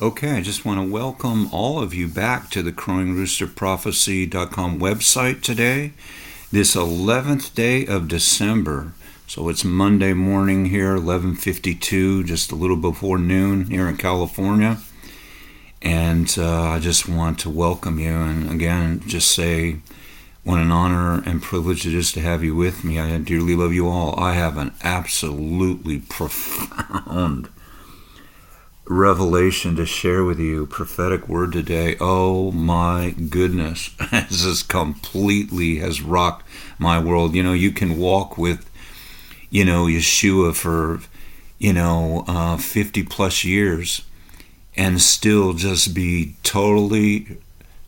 Okay, I just want to welcome all of you back to the crowingroosterprophecy.com website today, this 11th day of December. So it's Monday morning here, 11:52, just a little before noon here in California. And uh, I just want to welcome you and again just say what an honor and privilege it is to have you with me. I dearly love you all. I have an absolutely profound revelation to share with you, prophetic word today. Oh my goodness, this is completely has rocked my world. You know, you can walk with, you know, Yeshua for, you know, uh, 50 plus years and still just be totally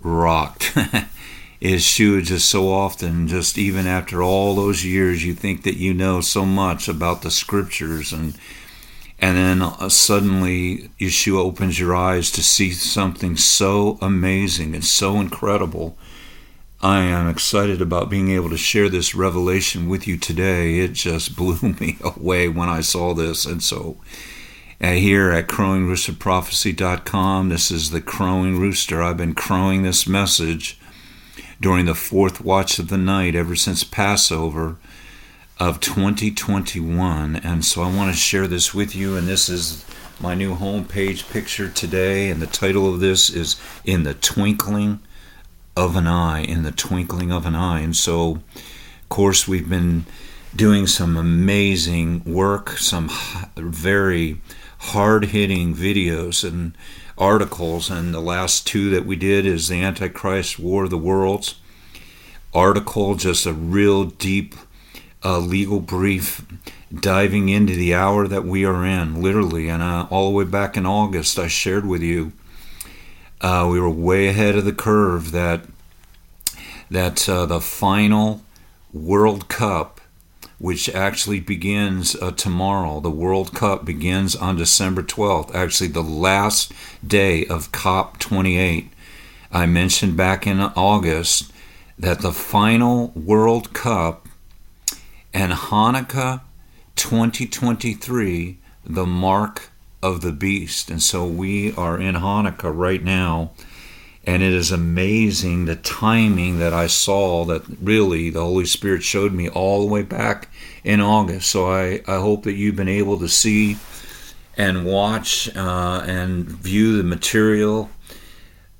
rocked. Yeshua just so often, just even after all those years, you think that you know so much about the scriptures and and then uh, suddenly Yeshua opens your eyes to see something so amazing and so incredible. I am excited about being able to share this revelation with you today. It just blew me away when I saw this. And so, uh, here at crowingroosterprophecy.com, this is the crowing rooster. I've been crowing this message during the fourth watch of the night ever since Passover of 2021. And so I want to share this with you. And this is my new homepage picture today. And the title of this is In the Twinkling of an Eye. In the Twinkling of an Eye. And so, of course, we've been doing some amazing work, some very hard hitting videos and articles. And the last two that we did is The Antichrist War of the Worlds article, just a real deep a legal brief diving into the hour that we are in, literally. And uh, all the way back in August, I shared with you uh, we were way ahead of the curve that that uh, the final World Cup, which actually begins uh, tomorrow, the World Cup begins on December 12th, actually the last day of COP 28. I mentioned back in August that the final World Cup and Hanukkah 2023, the mark of the beast. And so we are in Hanukkah right now. And it is amazing the timing that I saw that really the Holy Spirit showed me all the way back in August. So I, I hope that you've been able to see and watch uh, and view the material.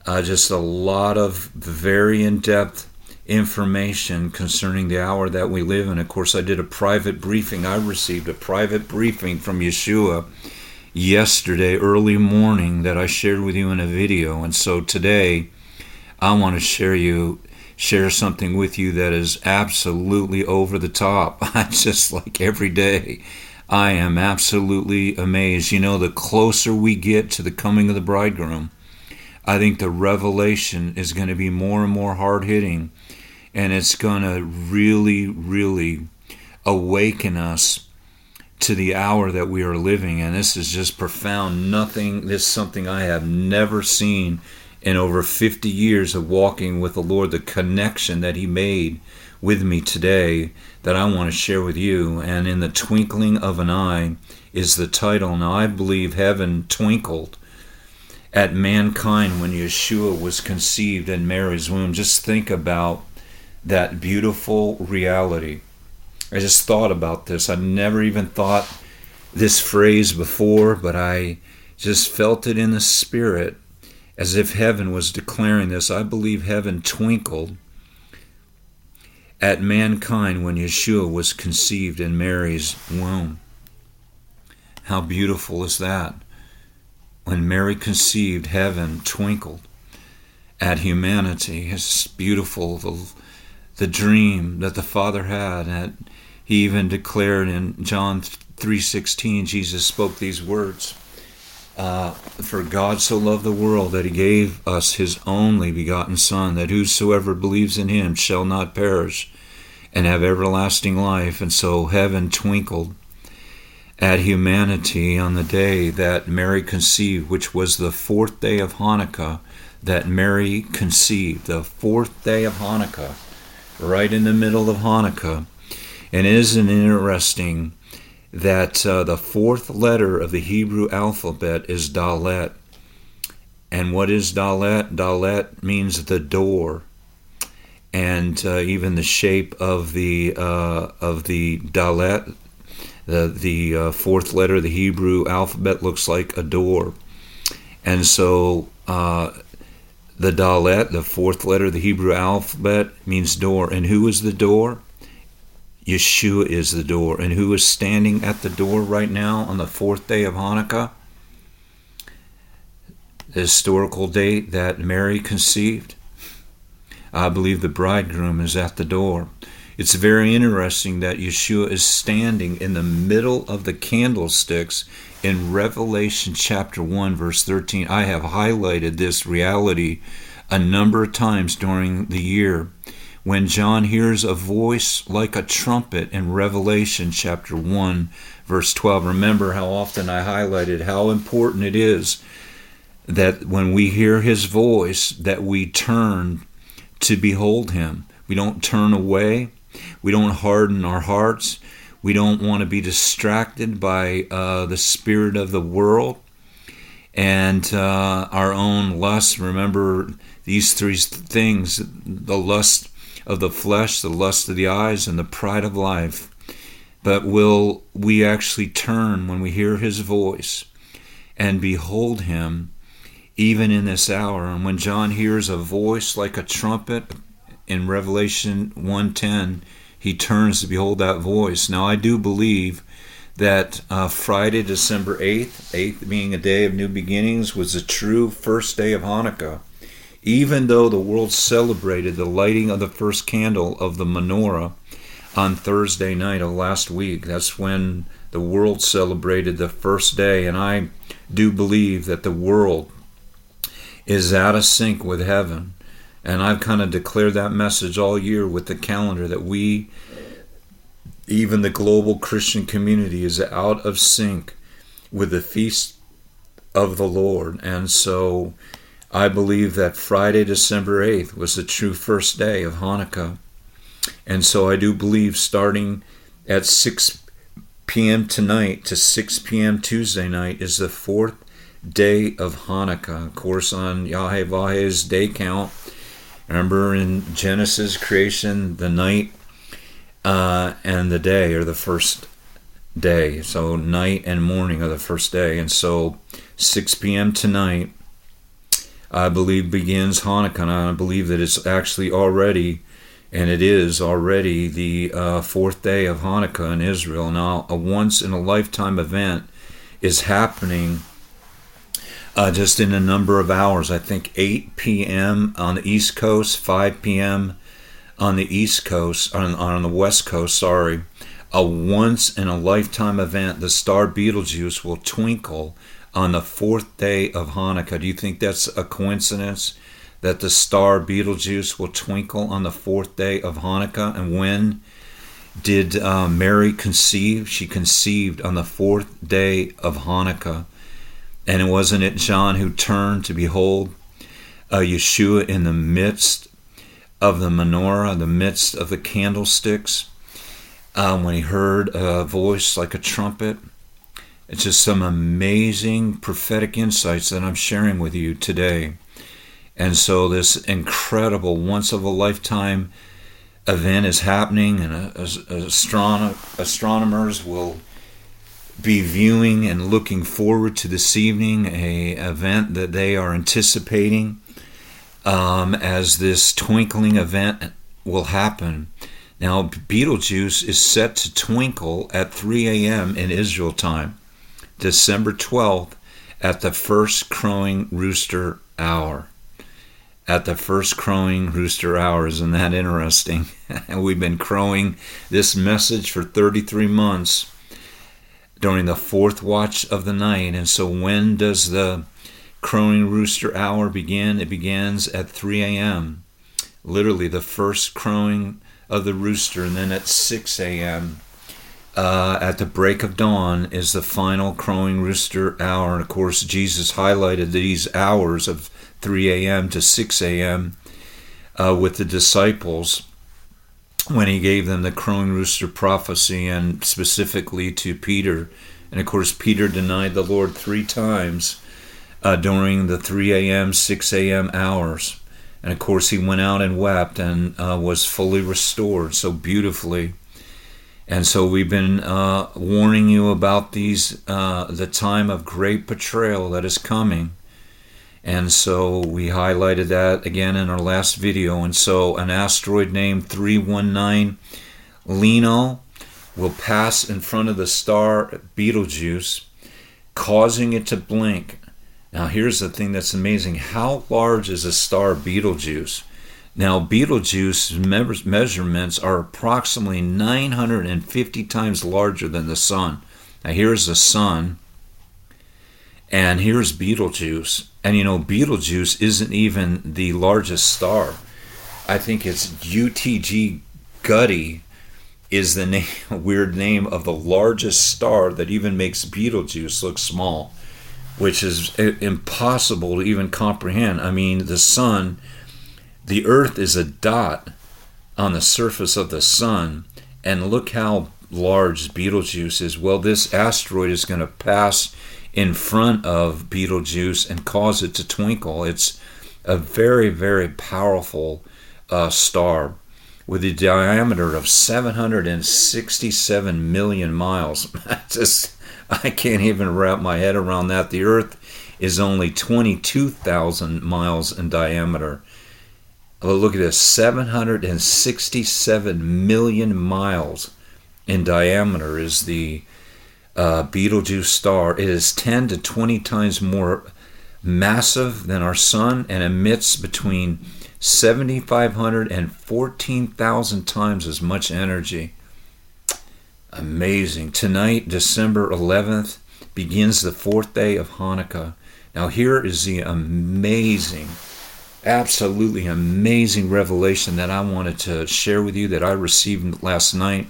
Uh, just a lot of very in depth information concerning the hour that we live in. Of course, I did a private briefing. I received a private briefing from Yeshua yesterday, early morning, that I shared with you in a video. And so today, I want to share you share something with you that is absolutely over the top. I just like every day. I am absolutely amazed. You know, the closer we get to the coming of the bridegroom, I think the revelation is going to be more and more hard hitting and it's going to really, really awaken us to the hour that we are living. And this is just profound. Nothing, this is something I have never seen in over 50 years of walking with the Lord, the connection that He made with me today that I want to share with you. And in the twinkling of an eye is the title. Now, I believe heaven twinkled at mankind when Yeshua was conceived in Mary's womb. Just think about that beautiful reality. I just thought about this. I never even thought this phrase before, but I just felt it in the spirit as if heaven was declaring this. I believe heaven twinkled at mankind when Yeshua was conceived in Mary's womb. How beautiful is that? When Mary conceived, heaven twinkled at humanity. It's beautiful. The the dream that the Father had. And he even declared in John 3:16, Jesus spoke these words. Uh, for God so loved the world that he gave us his only begotten Son, that whosoever believes in him shall not perish and have everlasting life. And so heaven twinkled at humanity on the day that Mary conceived, which was the fourth day of Hanukkah, that Mary conceived, the fourth day of Hanukkah right in the middle of Hanukkah. And isn't it interesting that uh, the fourth letter of the Hebrew alphabet is Dalet? And what is Dalet? Dalet means the door, and uh, even the shape of the uh, of the Dalet, the the uh, fourth letter of the Hebrew alphabet looks like a door, and so uh, the Dalet, the fourth letter of the Hebrew alphabet, means door. And who is the door? Yeshua is the door. And who is standing at the door right now on the fourth day of Hanukkah? The historical date that Mary conceived. I believe the bridegroom is at the door. It's very interesting that Yeshua is standing in the middle of the candlesticks in Revelation chapter 1, verse 13. I have highlighted this reality a number of times during the year. When John hears a voice like a trumpet in Revelation chapter 1, verse 12, remember how often I highlighted how important it is that when we hear his voice that we turn to behold him. We don't turn away we don't harden our hearts. We don't want to be distracted by uh, the spirit of the world and uh, our own lust. Remember these three things the lust of the flesh, the lust of the eyes, and the pride of life. But will we actually turn when we hear his voice and behold him even in this hour? And when John hears a voice like a trumpet, in Revelation 1:10, he turns to behold that voice. Now I do believe that uh, Friday, December 8th, 8th being a day of new beginnings, was the true first day of Hanukkah. Even though the world celebrated the lighting of the first candle of the menorah on Thursday night of last week, that's when the world celebrated the first day. And I do believe that the world is out of sync with heaven. And I've kind of declared that message all year with the calendar that we, even the global Christian community, is out of sync with the feast of the Lord. And so I believe that Friday, December 8th, was the true first day of Hanukkah. And so I do believe starting at 6 p.m. tonight to 6 p.m. Tuesday night is the fourth day of Hanukkah. Of course, on Yahweh's day count, Remember in Genesis creation, the night uh, and the day are the first day. So night and morning are the first day. And so 6 p.m. tonight, I believe, begins Hanukkah. And I believe that it's actually already, and it is already, the uh, fourth day of Hanukkah in Israel. Now, a once in a lifetime event is happening uh, just in a number of hours. I think 8 p.m. on the East Coast, 5 p.m. on the East Coast, on, on the West Coast, sorry. A once in a lifetime event. The star Betelgeuse will twinkle on the fourth day of Hanukkah. Do you think that's a coincidence that the star Betelgeuse will twinkle on the fourth day of Hanukkah? And when did uh, Mary conceive? She conceived on the fourth day of Hanukkah. And wasn't it John who turned to behold uh, Yeshua in the midst of the menorah, the midst of the candlesticks, um, when he heard a voice like a trumpet. It's just some amazing prophetic insights that I'm sharing with you today. And so, this incredible, once of a lifetime event is happening, and astronomers will be viewing and looking forward to this evening, a event that they are anticipating um, as this twinkling event will happen. Now, Betelgeuse is set to twinkle at 3 a.m. in Israel time, December 12th, at the first crowing rooster hour. At the first crowing rooster hour, isn't that interesting? We've been crowing this message for 33 months during the fourth watch of the night. And so, when does the crowing rooster hour begin? It begins at 3 a.m., literally the first crowing of the rooster, and then at 6 a.m. Uh, at the break of dawn is the final crowing rooster hour. And of course, Jesus highlighted these hours of 3 a.m. to 6 a.m. Uh, with the disciples when he gave them the crowing rooster prophecy and specifically to Peter. And of course, Peter denied the Lord three times uh, during the 3 a.m., 6 a.m. hours. And of course, he went out and wept and uh, was fully restored so beautifully. And so we've been uh, warning you about these, uh, the time of great betrayal that is coming. And so we highlighted that again in our last video. And so an asteroid named 319 Leona will pass in front of the star Betelgeuse, causing it to blink. Now, here's the thing that's amazing. How large is a star Betelgeuse? Now, Betelgeuse's measurements are approximately 950 times larger than the Sun. Now, here's the Sun, and here's Betelgeuse. And you know, Betelgeuse isn't even the largest star. I think it's UTG Gutty is the name, weird name of the largest star that even makes Betelgeuse look small, which is impossible to even comprehend. I mean, the sun, the earth is a dot on the surface of the sun, and look how large Betelgeuse is. Well, this asteroid is going to pass in front of Betelgeuse and cause it to twinkle. It's a very, very powerful uh, star with a diameter of 767 million miles. I Just I can't even wrap my head around that. The Earth is only 22,000 miles in diameter. But look at this 767 million miles in diameter is the uh, Betelgeuse star. It is 10 to 20 times more massive than our sun and emits between 7,500 and 14,000 times as much energy. Amazing. Tonight, December 11th, begins the fourth day of Hanukkah. Now, here is the amazing, absolutely amazing revelation that I wanted to share with you that I received last night.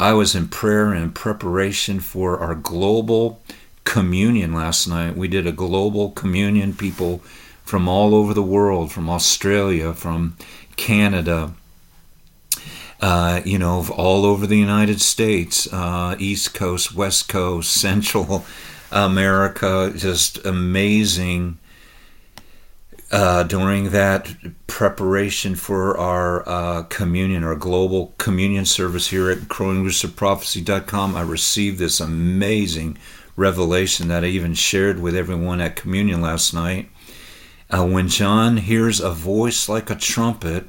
I was in prayer and preparation for our global communion last night. We did a global communion. People from all over the world, from Australia, from Canada, uh, you know, all over the United States, uh, East Coast, West Coast, Central America, just amazing. Uh, during that preparation for our uh, communion, our global communion service here at crowingroosterprophecy.com, I received this amazing revelation that I even shared with everyone at communion last night. Uh, when John hears a voice like a trumpet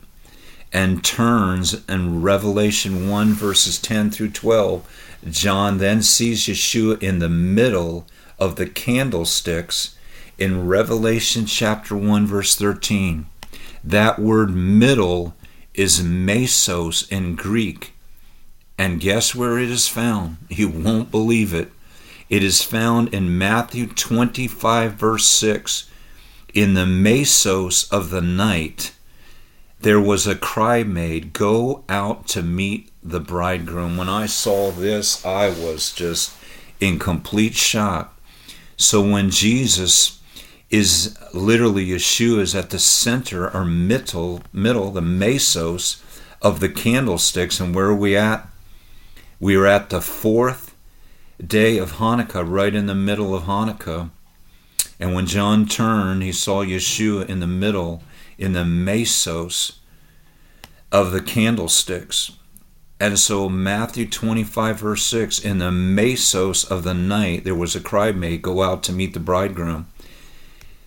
and turns in Revelation 1, verses 10 through 12, John then sees Yeshua in the middle of the candlesticks in Revelation chapter 1, verse 13. That word middle is mesos in Greek. And guess where it is found? You won't believe it. It is found in Matthew 25, verse 6 in the mesos of the night, there was a cry made, Go out to meet the bridegroom. When I saw this, I was just in complete shock. So when Jesus is literally Yeshua is at the center or middle, middle, the mesos of the candlesticks, and where are we at? We are at the fourth day of Hanukkah, right in the middle of Hanukkah. And when John turned, he saw Yeshua in the middle, in the mesos of the candlesticks. And so, Matthew 25, verse 6, in the mesos of the night, there was a cry made, Go out to meet the bridegroom.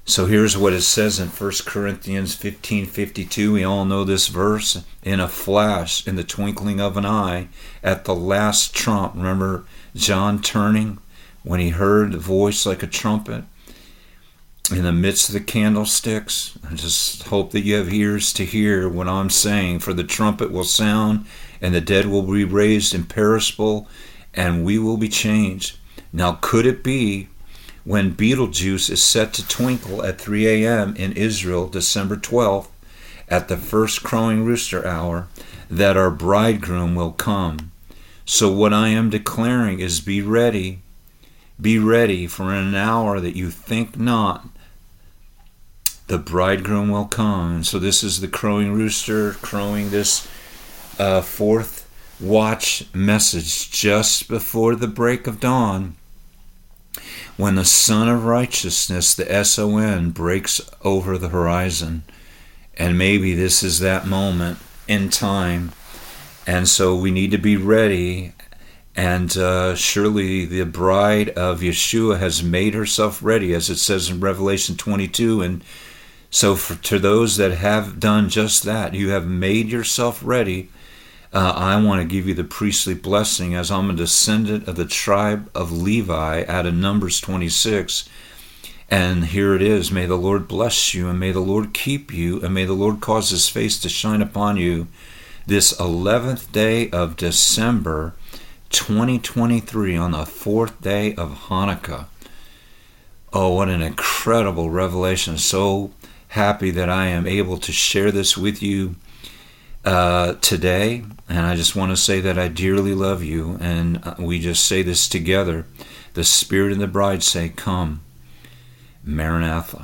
So here's what it says in 1 Corinthians 15:52. We all know this verse. In a flash, in the twinkling of an eye, at the last trump. Remember John turning when he heard the voice like a trumpet? in the midst of the candlesticks. I just hope that you have ears to hear what I'm saying. For the trumpet will sound, and the dead will be raised imperishable, and we will be changed. Now, could it be when Betelgeuse is set to twinkle at 3 a.m. in Israel, December 12th, at the first crowing rooster hour, that our bridegroom will come? So, what I am declaring is be ready. Be ready for an hour that you think not the bridegroom will come. So this is the crowing rooster crowing this uh, fourth watch message just before the break of dawn. When the Sun of Righteousness, the S O N, breaks over the horizon. And maybe this is that moment in time. And so we need to be ready. And uh, surely the bride of Yeshua has made herself ready, as it says in Revelation 22. And so, for, to those that have done just that, you have made yourself ready. Uh, I want to give you the priestly blessing as I'm a descendant of the tribe of Levi out of Numbers 26. And here it is. May the Lord bless you, and may the Lord keep you, and may the Lord cause his face to shine upon you this 11th day of December 2023 on the fourth day of Hanukkah. Oh, what an incredible revelation. So happy that I am able to share this with you uh, today. And I just want to say that I dearly love you. And uh, we just say this together. The Spirit and the bride say, Come. Maranatha.